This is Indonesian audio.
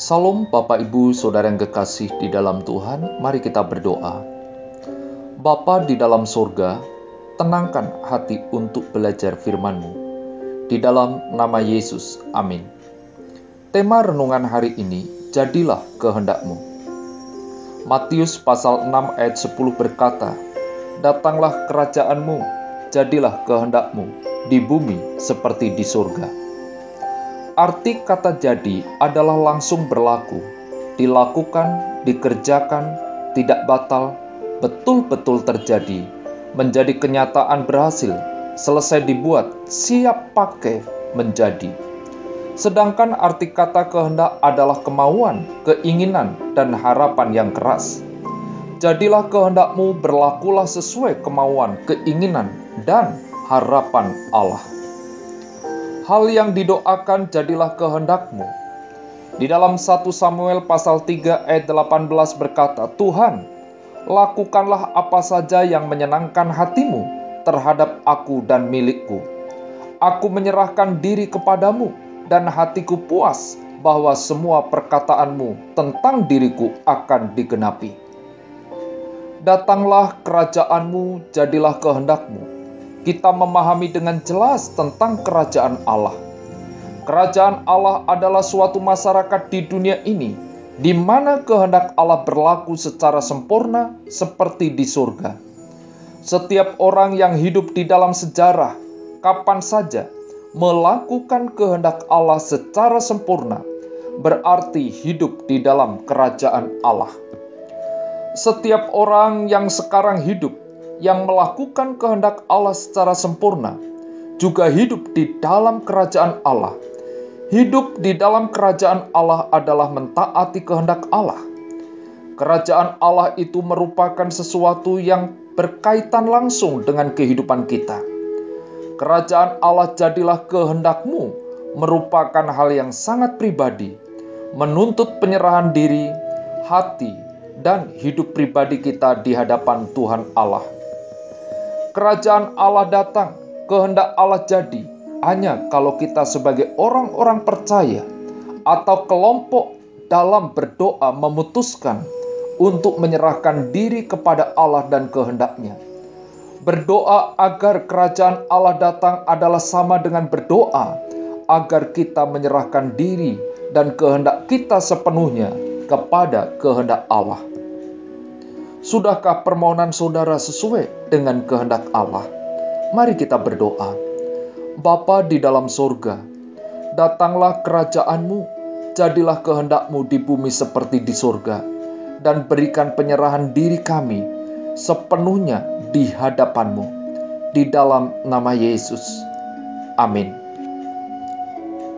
Salam Bapak Ibu Saudara yang kekasih di dalam Tuhan, mari kita berdoa. Bapa di dalam surga, tenangkan hati untuk belajar firman-Mu. Di dalam nama Yesus, amin. Tema renungan hari ini, jadilah kehendak-Mu. Matius pasal 6 ayat 10 berkata, Datanglah kerajaan-Mu, jadilah kehendak-Mu di bumi seperti di surga. Arti kata jadi adalah langsung berlaku, dilakukan, dikerjakan, tidak batal, betul-betul terjadi, menjadi kenyataan berhasil, selesai dibuat, siap pakai, menjadi. Sedangkan arti kata kehendak adalah kemauan, keinginan, dan harapan yang keras. Jadilah kehendakmu berlakulah sesuai kemauan, keinginan, dan harapan Allah hal yang didoakan jadilah kehendakmu. Di dalam 1 Samuel pasal 3 ayat 18 berkata, Tuhan, lakukanlah apa saja yang menyenangkan hatimu terhadap aku dan milikku. Aku menyerahkan diri kepadamu dan hatiku puas bahwa semua perkataanmu tentang diriku akan digenapi. Datanglah kerajaanmu, jadilah kehendakmu kita memahami dengan jelas tentang kerajaan Allah. Kerajaan Allah adalah suatu masyarakat di dunia ini di mana kehendak Allah berlaku secara sempurna seperti di surga. Setiap orang yang hidup di dalam sejarah, kapan saja melakukan kehendak Allah secara sempurna, berarti hidup di dalam kerajaan Allah. Setiap orang yang sekarang hidup yang melakukan kehendak Allah secara sempurna juga hidup di dalam kerajaan Allah. Hidup di dalam kerajaan Allah adalah mentaati kehendak Allah. Kerajaan Allah itu merupakan sesuatu yang berkaitan langsung dengan kehidupan kita. Kerajaan Allah jadilah kehendakmu merupakan hal yang sangat pribadi, menuntut penyerahan diri, hati, dan hidup pribadi kita di hadapan Tuhan Allah kerajaan Allah datang, kehendak Allah jadi, hanya kalau kita sebagai orang-orang percaya atau kelompok dalam berdoa memutuskan untuk menyerahkan diri kepada Allah dan kehendaknya. Berdoa agar kerajaan Allah datang adalah sama dengan berdoa agar kita menyerahkan diri dan kehendak kita sepenuhnya kepada kehendak Allah. Sudahkah permohonan saudara sesuai dengan kehendak Allah? Mari kita berdoa. Bapa di dalam surga, datanglah kerajaanmu, jadilah kehendakmu di bumi seperti di surga, dan berikan penyerahan diri kami sepenuhnya di hadapanmu. Di dalam nama Yesus. Amin.